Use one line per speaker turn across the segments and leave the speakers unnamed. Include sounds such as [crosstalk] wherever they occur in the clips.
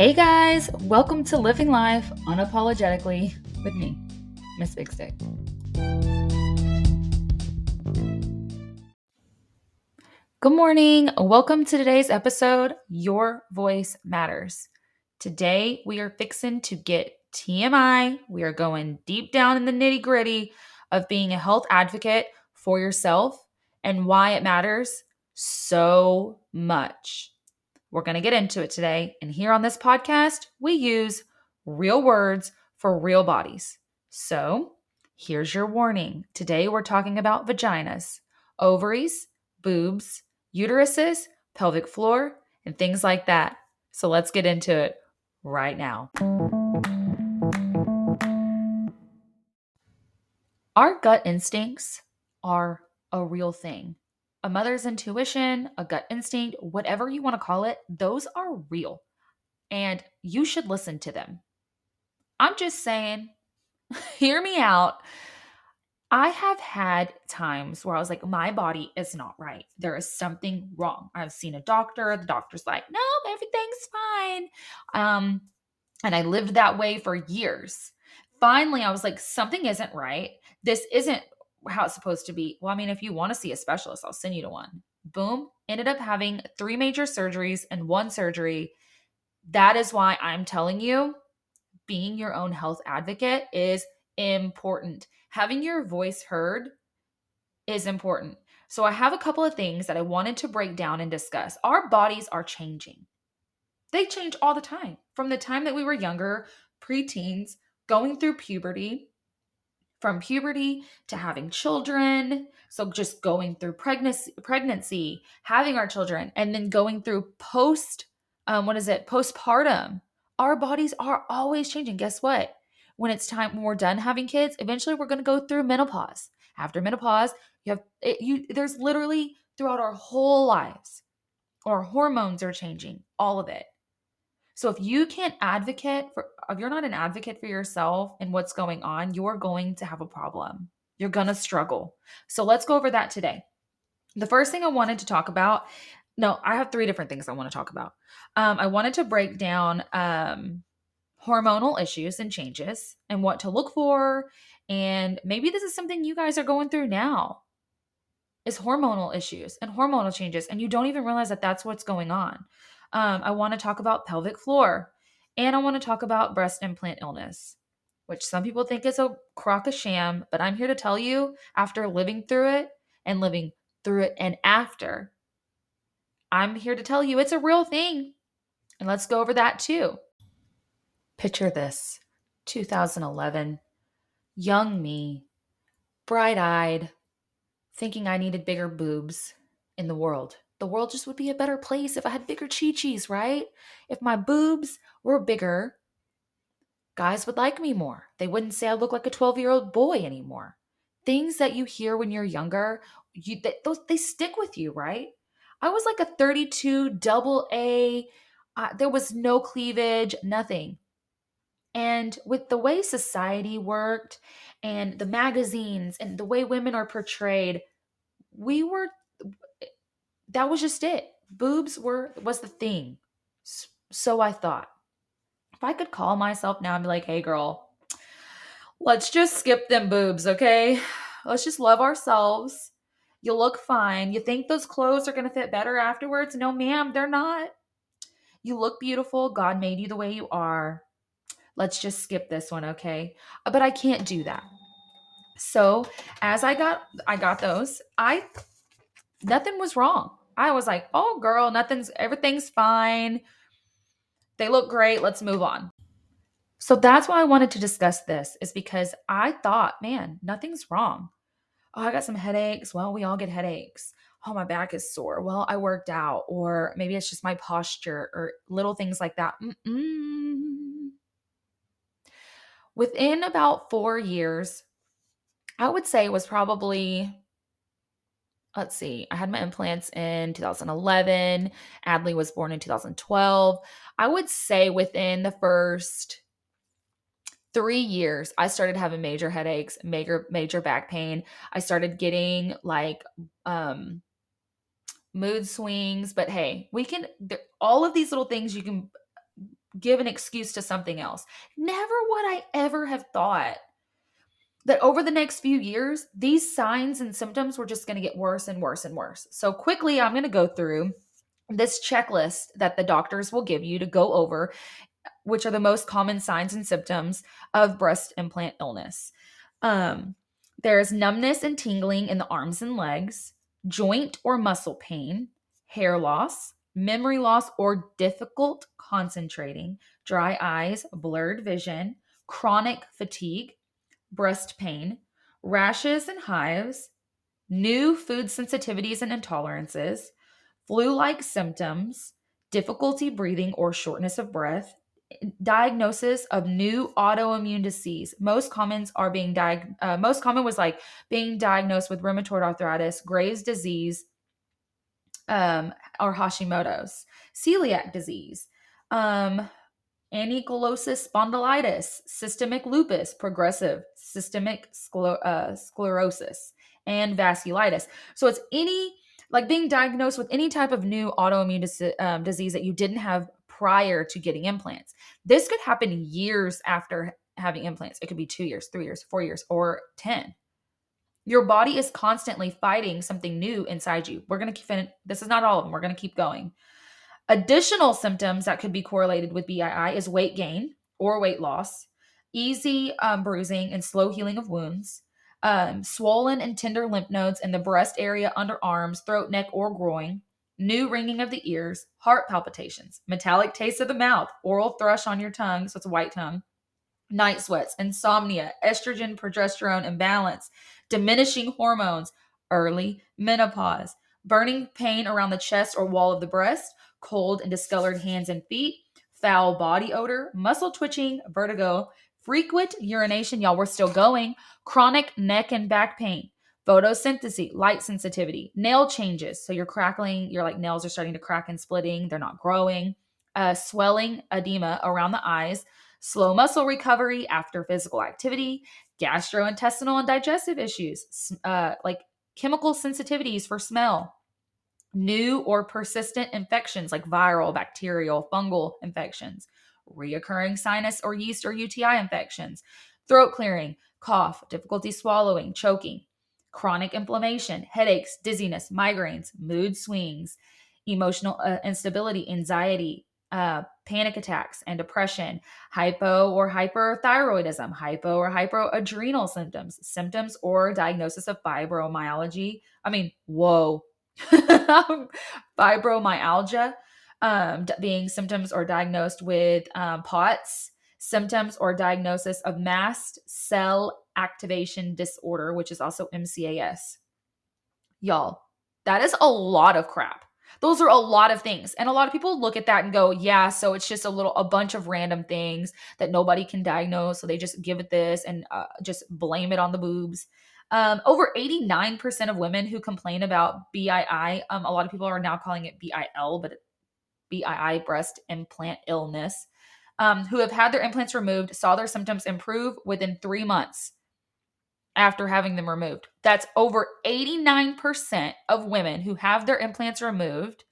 Hey guys, welcome to Living Life Unapologetically with me, Miss Big Stick. Good morning. Welcome to today's episode, Your Voice Matters. Today, we are fixing to get TMI. We are going deep down in the nitty gritty of being a health advocate for yourself and why it matters so much. We're going to get into it today. And here on this podcast, we use real words for real bodies. So here's your warning. Today, we're talking about vaginas, ovaries, boobs, uteruses, pelvic floor, and things like that. So let's get into it right now. Our gut instincts are a real thing a mother's intuition, a gut instinct, whatever you want to call it, those are real. And you should listen to them. I'm just saying, [laughs] hear me out. I have had times where I was like, my body is not right. There is something wrong. I've seen a doctor. The doctor's like, no, everything's fine. Um, and I lived that way for years. Finally, I was like, something isn't right. This isn't how it's supposed to be. Well, I mean, if you want to see a specialist, I'll send you to one. Boom. Ended up having three major surgeries and one surgery. That is why I'm telling you being your own health advocate is important. Having your voice heard is important. So, I have a couple of things that I wanted to break down and discuss. Our bodies are changing, they change all the time. From the time that we were younger, preteens, going through puberty, from puberty to having children so just going through pregnancy pregnancy having our children and then going through post um, what is it postpartum our bodies are always changing. Guess what? When it's time when we're done having kids eventually we're going to go through menopause. After menopause you have it, you there's literally throughout our whole lives our hormones are changing all of it so if you can't advocate for if you're not an advocate for yourself and what's going on, you're going to have a problem. You're going to struggle. So let's go over that today. The first thing I wanted to talk about, no, I have three different things I want to talk about. Um, I wanted to break down um, hormonal issues and changes and what to look for. And maybe this is something you guys are going through now is hormonal issues and hormonal changes and you don't even realize that that's what's going on um, I want to talk about pelvic floor and I want to talk about breast implant illness, which some people think is a crock of sham, but I'm here to tell you after living through it and living through it and after, I'm here to tell you it's a real thing. And let's go over that too. Picture this 2011, young me, bright eyed, thinking I needed bigger boobs in the world the world just would be a better place if I had bigger chi-chis, right? If my boobs were bigger, guys would like me more. They wouldn't say I look like a 12-year-old boy anymore. Things that you hear when you're younger, you they, those they stick with you, right? I was like a 32 double A. Uh, there was no cleavage, nothing. And with the way society worked and the magazines and the way women are portrayed, we were that was just it. Boobs were was the thing. So I thought. If I could call myself now and be like, "Hey girl, let's just skip them boobs, okay? Let's just love ourselves. You look fine. You think those clothes are going to fit better afterwards? No, ma'am, they're not. You look beautiful. God made you the way you are. Let's just skip this one, okay? Uh, but I can't do that. So, as I got I got those, I nothing was wrong. I was like, oh, girl, nothing's, everything's fine. They look great. Let's move on. So that's why I wanted to discuss this, is because I thought, man, nothing's wrong. Oh, I got some headaches. Well, we all get headaches. Oh, my back is sore. Well, I worked out, or maybe it's just my posture, or little things like that. Mm-mm. Within about four years, I would say it was probably let's see, I had my implants in 2011. Adley was born in 2012. I would say within the first three years, I started having major headaches, major major back pain. I started getting like um mood swings. But hey, we can all of these little things you can give an excuse to something else. Never would I ever have thought that over the next few years, these signs and symptoms were just going to get worse and worse and worse. So, quickly, I'm going to go through this checklist that the doctors will give you to go over, which are the most common signs and symptoms of breast implant illness. Um, there's numbness and tingling in the arms and legs, joint or muscle pain, hair loss, memory loss or difficult concentrating, dry eyes, blurred vision, chronic fatigue, breast pain, rashes and hives, new food sensitivities and intolerances, flu like symptoms, difficulty breathing or shortness of breath, diagnosis of new autoimmune disease. Most commons are being diag- uh, most common was like being diagnosed with rheumatoid arthritis, Graves' disease, um, or Hashimoto's, celiac disease, um, ankylosing spondylitis, systemic lupus, progressive systemic scler- uh, sclerosis, and vasculitis. So it's any like being diagnosed with any type of new autoimmune dis- um, disease that you didn't have prior to getting implants. This could happen years after having implants. It could be two years, three years, four years, or 10. Your body is constantly fighting something new inside you. We're going to keep, this is not all of them. We're going to keep going. Additional symptoms that could be correlated with BII is weight gain or weight loss, easy um, bruising and slow healing of wounds, um, swollen and tender lymph nodes in the breast area, underarms, throat, neck, or groin, new ringing of the ears, heart palpitations, metallic taste of the mouth, oral thrush on your tongue, so it's a white tongue, night sweats, insomnia, estrogen progesterone imbalance, diminishing hormones, early menopause, burning pain around the chest or wall of the breast, cold and discolored hands and feet, foul body odor, muscle twitching, vertigo, frequent urination, y'all, we're still going, chronic neck and back pain, photosynthesis, light sensitivity, nail changes. So you're crackling, your like nails are starting to crack and splitting, they're not growing, uh, swelling, edema around the eyes, slow muscle recovery after physical activity, gastrointestinal and digestive issues, uh, like chemical sensitivities for smell, new or persistent infections like viral, bacterial, fungal infections, reoccurring sinus or yeast or UTI infections, throat clearing, cough, difficulty swallowing, choking, chronic inflammation, headaches, dizziness, migraines, mood swings, emotional uh, instability, anxiety, uh, panic attacks and depression, hypo or hyperthyroidism, hypo or hypoadrenal symptoms, symptoms or diagnosis of fibromyalgia. I mean, whoa, [laughs] fibromyalgia um, being symptoms or diagnosed with um, POTS, symptoms or diagnosis of mast cell activation disorder, which is also MCAS. Y'all, that is a lot of crap. Those are a lot of things. And a lot of people look at that and go, yeah, so it's just a little, a bunch of random things that nobody can diagnose. So they just give it this and uh, just blame it on the boobs. Um, over 89% of women who complain about BII, um, a lot of people are now calling it BIL, but BII, breast implant illness, um, who have had their implants removed saw their symptoms improve within three months after having them removed. That's over 89% of women who have their implants removed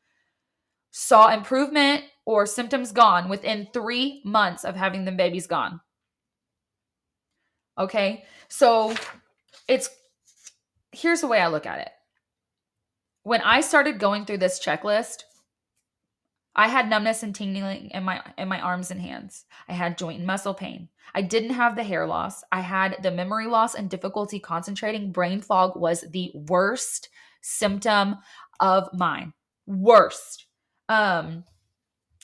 saw improvement or symptoms gone within three months of having them babies gone. Okay, so it's here's the way I look at it. When I started going through this checklist, I had numbness and tingling in my in my arms and hands. I had joint and muscle pain. I didn't have the hair loss. I had the memory loss and difficulty concentrating. Brain fog was the worst symptom of mine. Worst. Um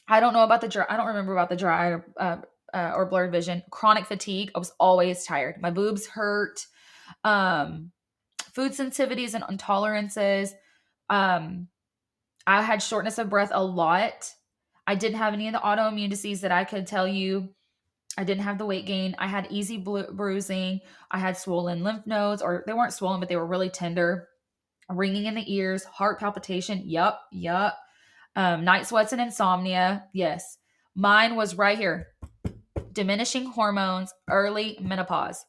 I don't know about the dry I don't remember about the dry uh, uh, or blurred vision. Chronic fatigue. I was always tired. My boobs hurt. Um food sensitivities and intolerances. Um I had shortness of breath a lot. I didn't have any of the autoimmune disease that I could tell you. I didn't have the weight gain. I had easy bru- bruising. I had swollen lymph nodes, or they weren't swollen, but they were really tender. Ringing in the ears, heart palpitation. Yup, yup. Um, night sweats and insomnia. Yes. Mine was right here diminishing hormones, early menopause.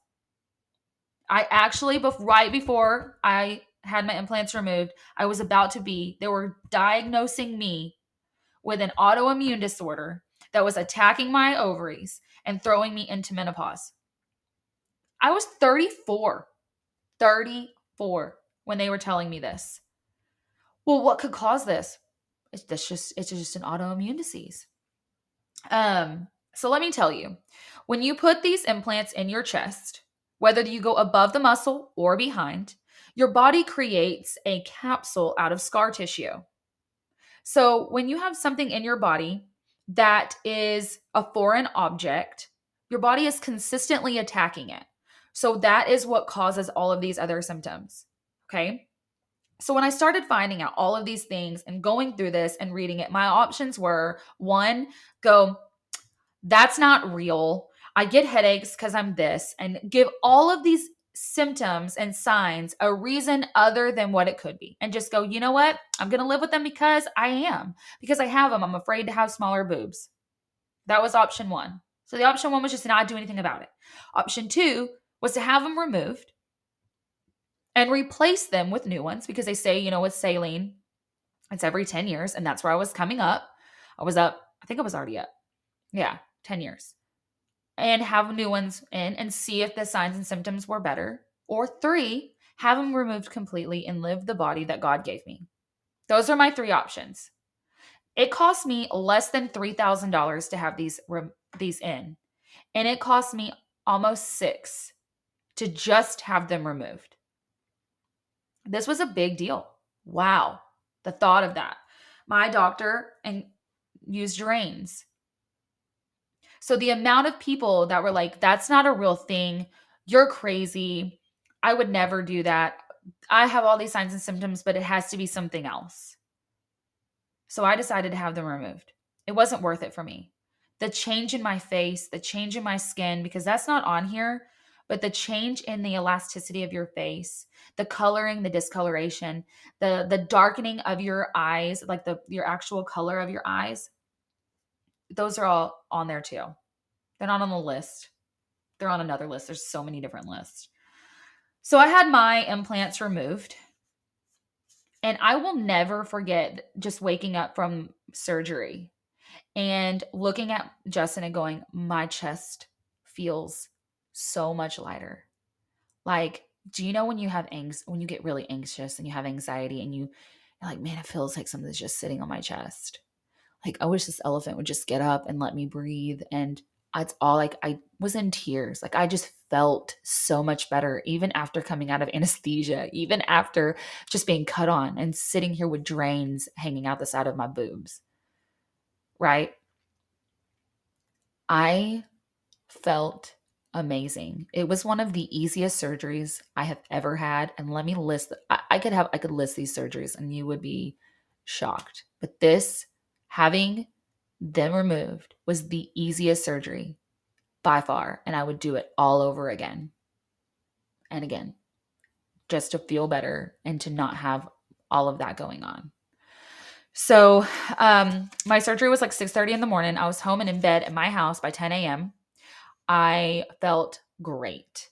I actually, right before I had my implants removed, I was about to be, they were diagnosing me with an autoimmune disorder that was attacking my ovaries and throwing me into menopause. I was 34. 34 when they were telling me this. Well, what could cause this? It's just it's just an autoimmune disease. Um, so let me tell you, when you put these implants in your chest, whether you go above the muscle or behind, your body creates a capsule out of scar tissue. So when you have something in your body that is a foreign object, your body is consistently attacking it. So that is what causes all of these other symptoms. Okay. So when I started finding out all of these things and going through this and reading it, my options were one, go, that's not real. I get headaches because I'm this, and give all of these symptoms and signs a reason other than what it could be. And just go, you know what? I'm going to live with them because I am, because I have them. I'm afraid to have smaller boobs. That was option one. So the option one was just to not do anything about it. Option two was to have them removed and replace them with new ones because they say, you know, with saline, it's every 10 years. And that's where I was coming up. I was up, I think I was already up. Yeah, 10 years. And have new ones in and see if the signs and symptoms were better. Or three, have them removed completely and live the body that God gave me. Those are my three options. It cost me less than $3,000 to have these these in. And it cost me almost 6 to just have them removed. This was a big deal. Wow. The thought of that. My doctor and used drains. So the amount of people that were like, that's not a real thing. You're crazy. I would never do that. I have all these signs and symptoms, but it has to be something else. So I decided to have them removed. It wasn't worth it for me. The change in my face, the change in my skin, because that's not on here, but the change in the elasticity of your face, the coloring, the discoloration, the the darkening of your eyes, like the your actual color of your eyes, those are all on there too. They're not on the list. They're on another list. There's so many different lists. So I had my implants removed. And I will never forget just waking up from surgery and looking at Justin and going, My chest feels so much lighter. Like, do you know when you have anx when you get really anxious and you have anxiety and you like, man, it feels like something's just sitting on my chest. Like, I wish this elephant would just get up and let me breathe. And it's all like I was in tears. Like I just felt so much better, even after coming out of anesthesia, even after just being cut on and sitting here with drains hanging out the side of my boobs. Right? I felt amazing. It was one of the easiest surgeries I have ever had. And let me list, I, I could have, I could list these surgeries and you would be shocked. But this, having them removed, was the easiest surgery by far. And I would do it all over again and again, just to feel better and to not have all of that going on. So, um, my surgery was like 6 30 in the morning. I was home and in bed at my house by 10 a.m. I felt great.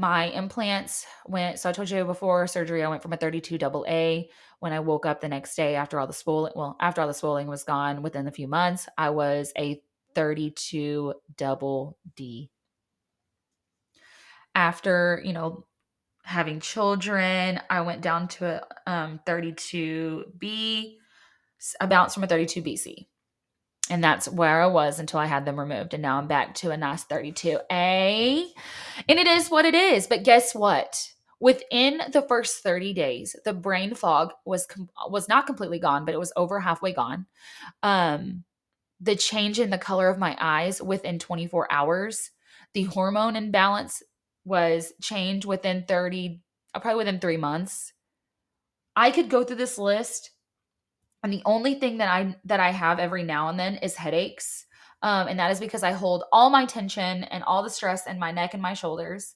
My implants went, so I told you before surgery, I went from a 32 double A. When I woke up the next day after all the swelling, well, after all the swelling was gone within a few months, I was a 32 double D. After, you know, having children, I went down to a um, 32B, I bounced from a 32BC. And that's where I was until I had them removed. And now I'm back to a nice 32A. And it is what it is. But guess what? Within the first 30 days, the brain fog was com- was not completely gone, but it was over halfway gone. Um, the change in the color of my eyes within 24 hours, the hormone imbalance was changed within 30, uh, probably within three months. I could go through this list and the only thing that I that I have every now and then is headaches. Um, and that is because I hold all my tension and all the stress in my neck and my shoulders.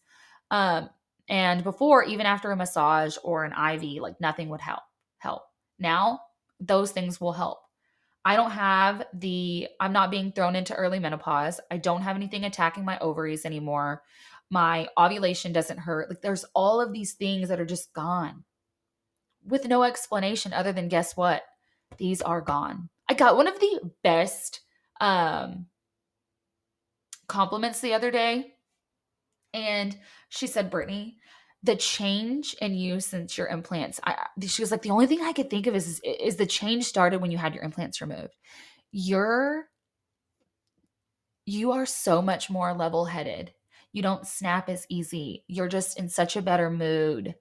Um, and before, even after a massage or an IV, like nothing would help. Help. Now, those things will help. I don't have the, I'm not being thrown into early menopause. I don't have anything attacking my ovaries anymore. My ovulation doesn't hurt. Like there's all of these things that are just gone with no explanation other than guess what? These are gone. I got one of the best um, compliments the other day. And she said, Brittany, the change in you since your implants, I, she was like, the only thing I could think of is, is the change started when you had your implants removed. You're, you are so much more level headed. You don't snap as easy. You're just in such a better mood.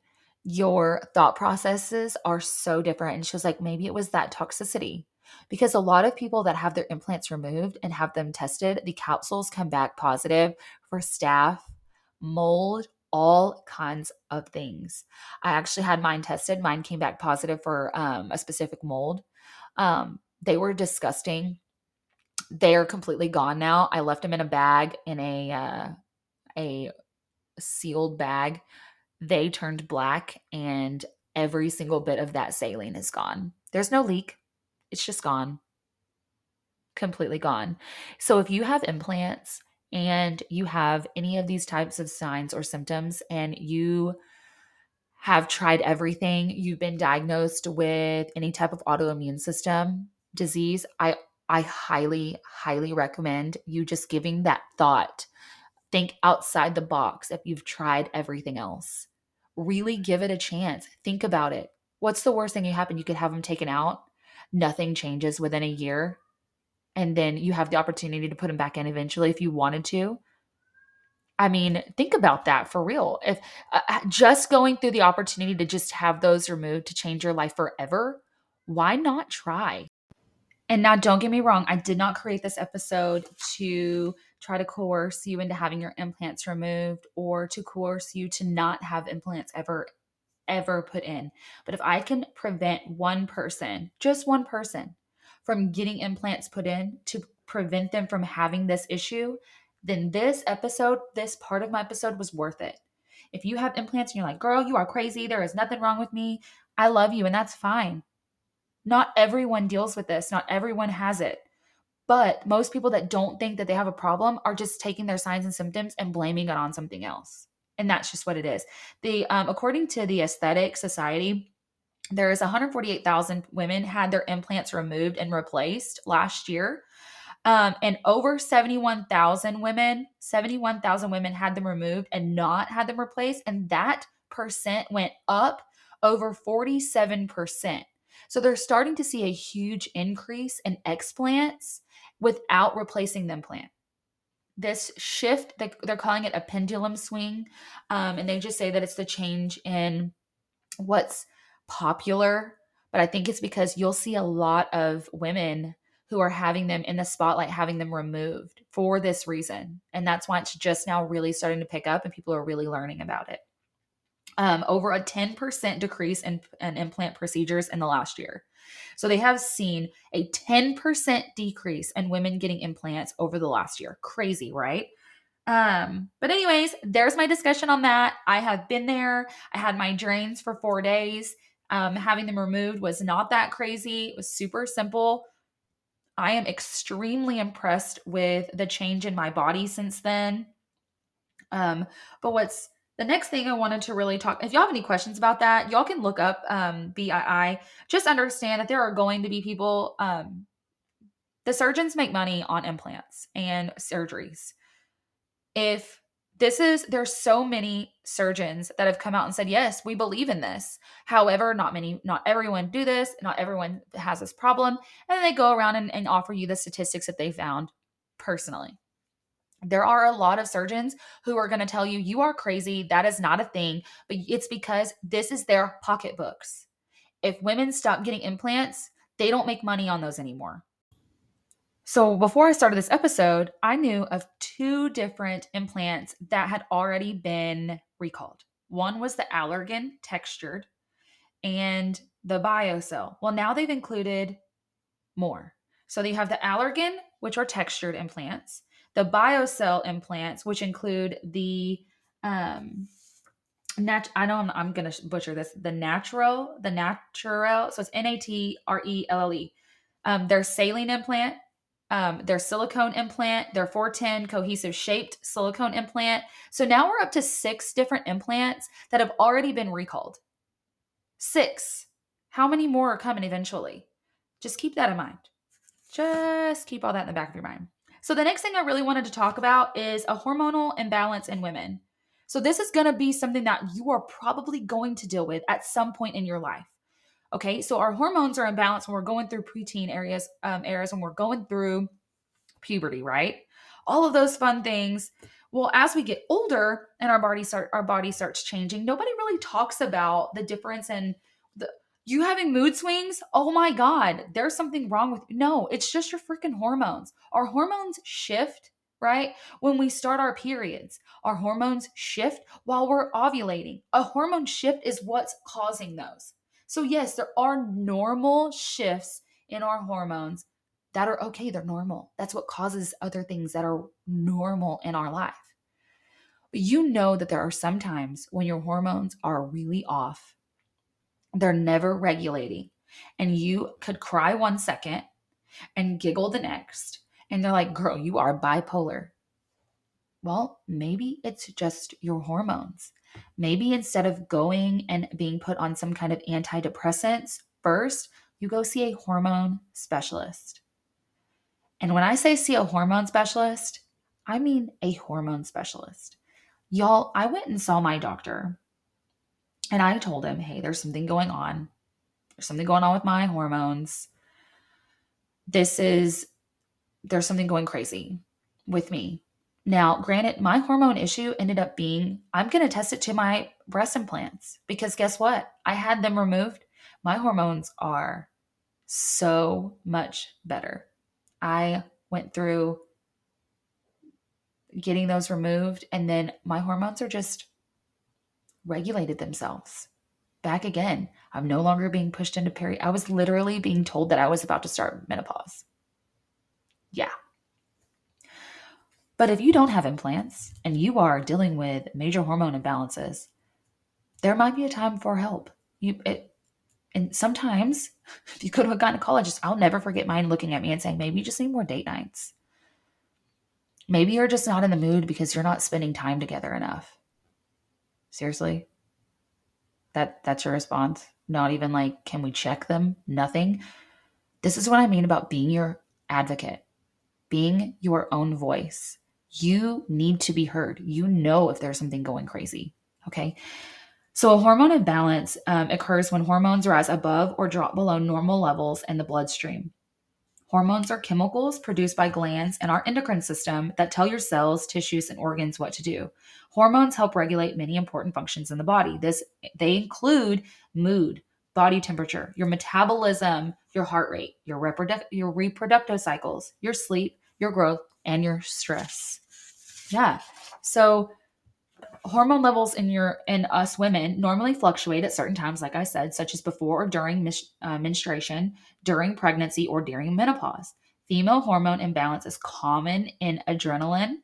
Your thought processes are so different. And she was like, maybe it was that toxicity because a lot of people that have their implants removed and have them tested, the capsules come back positive for staph, mold, all kinds of things. I actually had mine tested. Mine came back positive for um, a specific mold. Um, they were disgusting. They are completely gone now. I left them in a bag in a uh, a sealed bag. They turned black, and every single bit of that saline is gone. There's no leak it's just gone. Completely gone. So if you have implants and you have any of these types of signs or symptoms and you have tried everything, you've been diagnosed with any type of autoimmune system disease, I I highly highly recommend you just giving that thought. Think outside the box if you've tried everything else. Really give it a chance. Think about it. What's the worst thing that happen? You could have them taken out nothing changes within a year and then you have the opportunity to put them back in eventually if you wanted to i mean think about that for real if uh, uh, just going through the opportunity to just have those removed to change your life forever why not try and now don't get me wrong i did not create this episode to try to coerce you into having your implants removed or to coerce you to not have implants ever ever put in. But if I can prevent one person, just one person, from getting implants put in to prevent them from having this issue, then this episode, this part of my episode was worth it. If you have implants and you're like, girl, you are crazy, there is nothing wrong with me, I love you, and that's fine. Not everyone deals with this, not everyone has it. But most people that don't think that they have a problem are just taking their signs and symptoms and blaming it on something else and that's just what it is. The um, according to the Aesthetic Society, there is 148,000 women had their implants removed and replaced last year. Um, and over 71,000 women, 71,000 women had them removed and not had them replaced. And that percent went up over 47%. So they're starting to see a huge increase in explants without replacing the implant this shift they're calling it a pendulum swing um, and they just say that it's the change in what's popular but i think it's because you'll see a lot of women who are having them in the spotlight having them removed for this reason and that's why it's just now really starting to pick up and people are really learning about it. Um, over a 10% decrease in, in implant procedures in the last year so they have seen a 10% decrease in women getting implants over the last year. Crazy, right? Um, but anyways, there's my discussion on that. I have been there. I had my drains for 4 days. Um, having them removed was not that crazy. It was super simple. I am extremely impressed with the change in my body since then. Um, but what's the next thing I wanted to really talk, if y'all have any questions about that, y'all can look up um, BII. Just understand that there are going to be people, um, the surgeons make money on implants and surgeries. If this is, there's so many surgeons that have come out and said, yes, we believe in this. However, not many, not everyone do this. Not everyone has this problem. And they go around and, and offer you the statistics that they found personally. There are a lot of surgeons who are going to tell you, you are crazy. That is not a thing. But it's because this is their pocketbooks. If women stop getting implants, they don't make money on those anymore. So before I started this episode, I knew of two different implants that had already been recalled. One was the Allergan textured and the BioCell. Well, now they've included more. So you have the Allergan, which are textured implants, the biocell implants, which include the um, nat I know I'm, I'm gonna butcher this. The natural, the natural. So it's N A T R E L L E. Um, their saline implant, um, their silicone implant, their 410 cohesive shaped silicone implant. So now we're up to six different implants that have already been recalled. Six. How many more are coming eventually? Just keep that in mind. Just keep all that in the back of your mind. So, the next thing I really wanted to talk about is a hormonal imbalance in women. So, this is going to be something that you are probably going to deal with at some point in your life. Okay, so our hormones are imbalanced when we're going through preteen areas, um, areas when we're going through puberty, right? All of those fun things. Well, as we get older and our body start our body starts changing, nobody really talks about the difference in you having mood swings. Oh my god, there's something wrong with you. No, it's just your freaking hormones. Our hormones shift, right? When we start our periods, our hormones shift while we're ovulating. A hormone shift is what's causing those. So yes, there are normal shifts in our hormones that are okay, they're normal. That's what causes other things that are normal in our life. But you know that there are some times when your hormones are really off, they're never regulating, and you could cry one second and giggle the next. And they're like, girl, you are bipolar. Well, maybe it's just your hormones. Maybe instead of going and being put on some kind of antidepressants first, you go see a hormone specialist. And when I say see a hormone specialist, I mean a hormone specialist. Y'all, I went and saw my doctor and I told him, hey, there's something going on. There's something going on with my hormones. This is, there's something going crazy with me. Now, granted, my hormone issue ended up being I'm going to test it to my breast implants because guess what? I had them removed. My hormones are so much better. I went through getting those removed, and then my hormones are just regulated themselves back again. I'm no longer being pushed into peri. I was literally being told that I was about to start menopause. Yeah. But if you don't have implants and you are dealing with major hormone imbalances, there might be a time for help. You it, and sometimes, [laughs] if you go to a gynecologist, I'll never forget mine looking at me and saying, maybe you just need more date nights. Maybe you're just not in the mood because you're not spending time together enough. Seriously? That that's your response? Not even like, can we check them? Nothing. This is what I mean about being your advocate, being your own voice. You need to be heard. You know if there's something going crazy. Okay. So, a hormone imbalance um, occurs when hormones rise above or drop below normal levels in the bloodstream. Hormones are chemicals produced by glands in our endocrine system that tell your cells, tissues, and organs what to do. Hormones help regulate many important functions in the body. This they include mood, body temperature, your metabolism, your heart rate, your, reproduc- your reproductive cycles, your sleep, your growth, and your stress. Yeah. So hormone levels in your in us women normally fluctuate at certain times like i said such as before or during mis- uh, menstruation during pregnancy or during menopause. Female hormone imbalance is common in adrenaline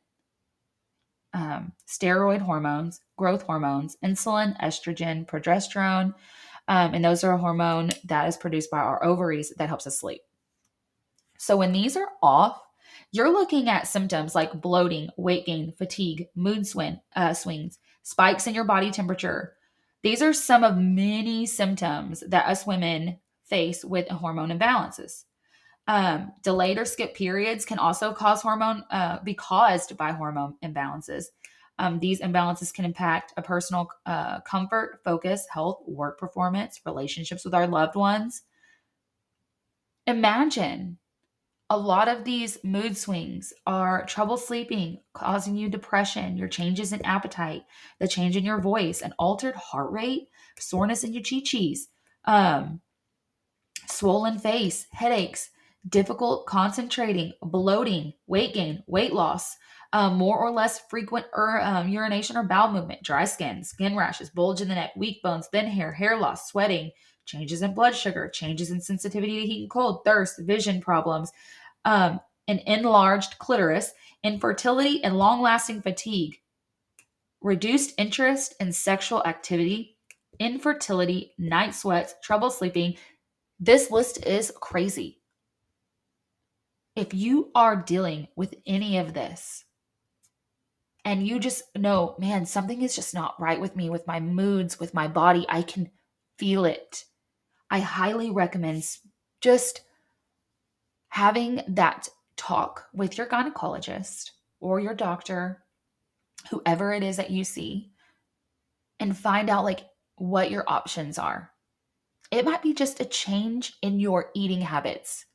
um, steroid hormones growth hormones insulin estrogen progesterone um, and those are a hormone that is produced by our ovaries that helps us sleep. So when these are off you're looking at symptoms like bloating, weight gain, fatigue, mood swing, uh, swings, spikes in your body temperature. These are some of many symptoms that us women face with hormone imbalances. Um, delayed or skipped periods can also cause hormone, uh, be caused by hormone imbalances. Um, these imbalances can impact a personal uh, comfort, focus, health, work performance, relationships with our loved ones. Imagine a lot of these mood swings are trouble sleeping, causing you depression, your changes in appetite, the change in your voice, an altered heart rate, soreness in your chi chis, um, swollen face, headaches, difficult concentrating, bloating, weight gain, weight loss, um, more or less frequent ur- um, urination or bowel movement, dry skin, skin rashes, bulge in the neck, weak bones, thin hair, hair loss, sweating, changes in blood sugar, changes in sensitivity to heat and cold, thirst, vision problems, um, an enlarged clitoris, infertility, and long lasting fatigue, reduced interest in sexual activity, infertility, night sweats, trouble sleeping. This list is crazy. If you are dealing with any of this, and you just know, man, something is just not right with me, with my moods, with my body, I can feel it. I highly recommend just having that talk with your gynecologist or your doctor, whoever it is that you see, and find out like what your options are. It might be just a change in your eating habits.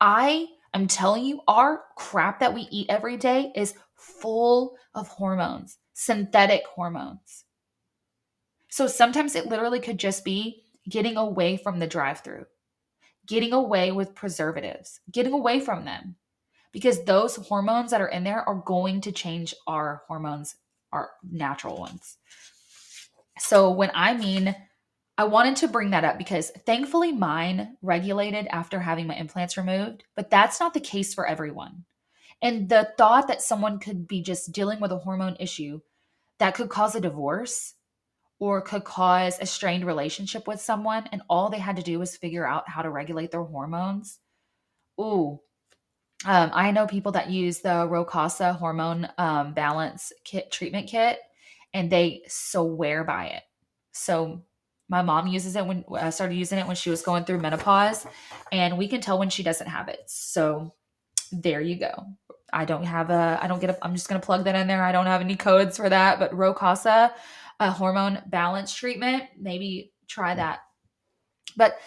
I am telling you, our crap that we eat every day is full of hormones, synthetic hormones. So sometimes it literally could just be getting away from the drive through, getting away with preservatives, getting away from them because those hormones that are in there are going to change our hormones, our natural ones. So when I mean, I wanted to bring that up because thankfully mine regulated after having my implants removed, but that's not the case for everyone. And the thought that someone could be just dealing with a hormone issue that could cause a divorce or could cause a strained relationship with someone and all they had to do was figure out how to regulate their hormones. Ooh. Um, I know people that use the Rocasa hormone um, balance kit treatment kit and they swear by it. So my mom uses it when I uh, started using it when she was going through menopause, and we can tell when she doesn't have it. So there you go. I don't have a, I don't get a, I'm just to plug that in there. I don't have any codes for that, but Rocasa, a hormone balance treatment, maybe try that. But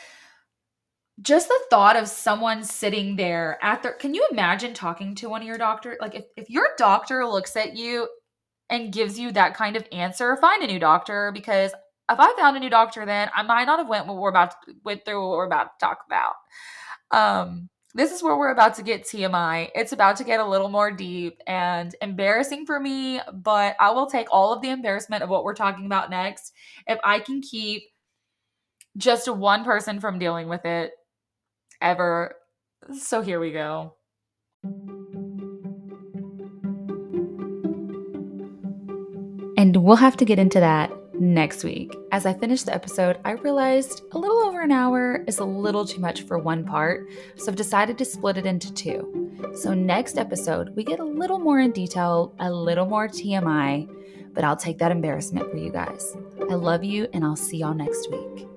just the thought of someone sitting there at their, can you imagine talking to one of your doctor? Like if, if your doctor looks at you and gives you that kind of answer, find a new doctor because if I found a new doctor then I might not have went what we're about to, went through what we're about to talk about. Um this is where we're about to get TMI. It's about to get a little more deep and embarrassing for me, but I will take all of the embarrassment of what we're talking about next if I can keep just one person from dealing with it ever. So here we go. And we'll have to get into that next week. As I finished the episode, I realized a little over an hour is a little too much for one part, so I've decided to split it into two. So, next episode, we get a little more in detail, a little more TMI, but I'll take that embarrassment for you guys. I love you, and I'll see y'all next week.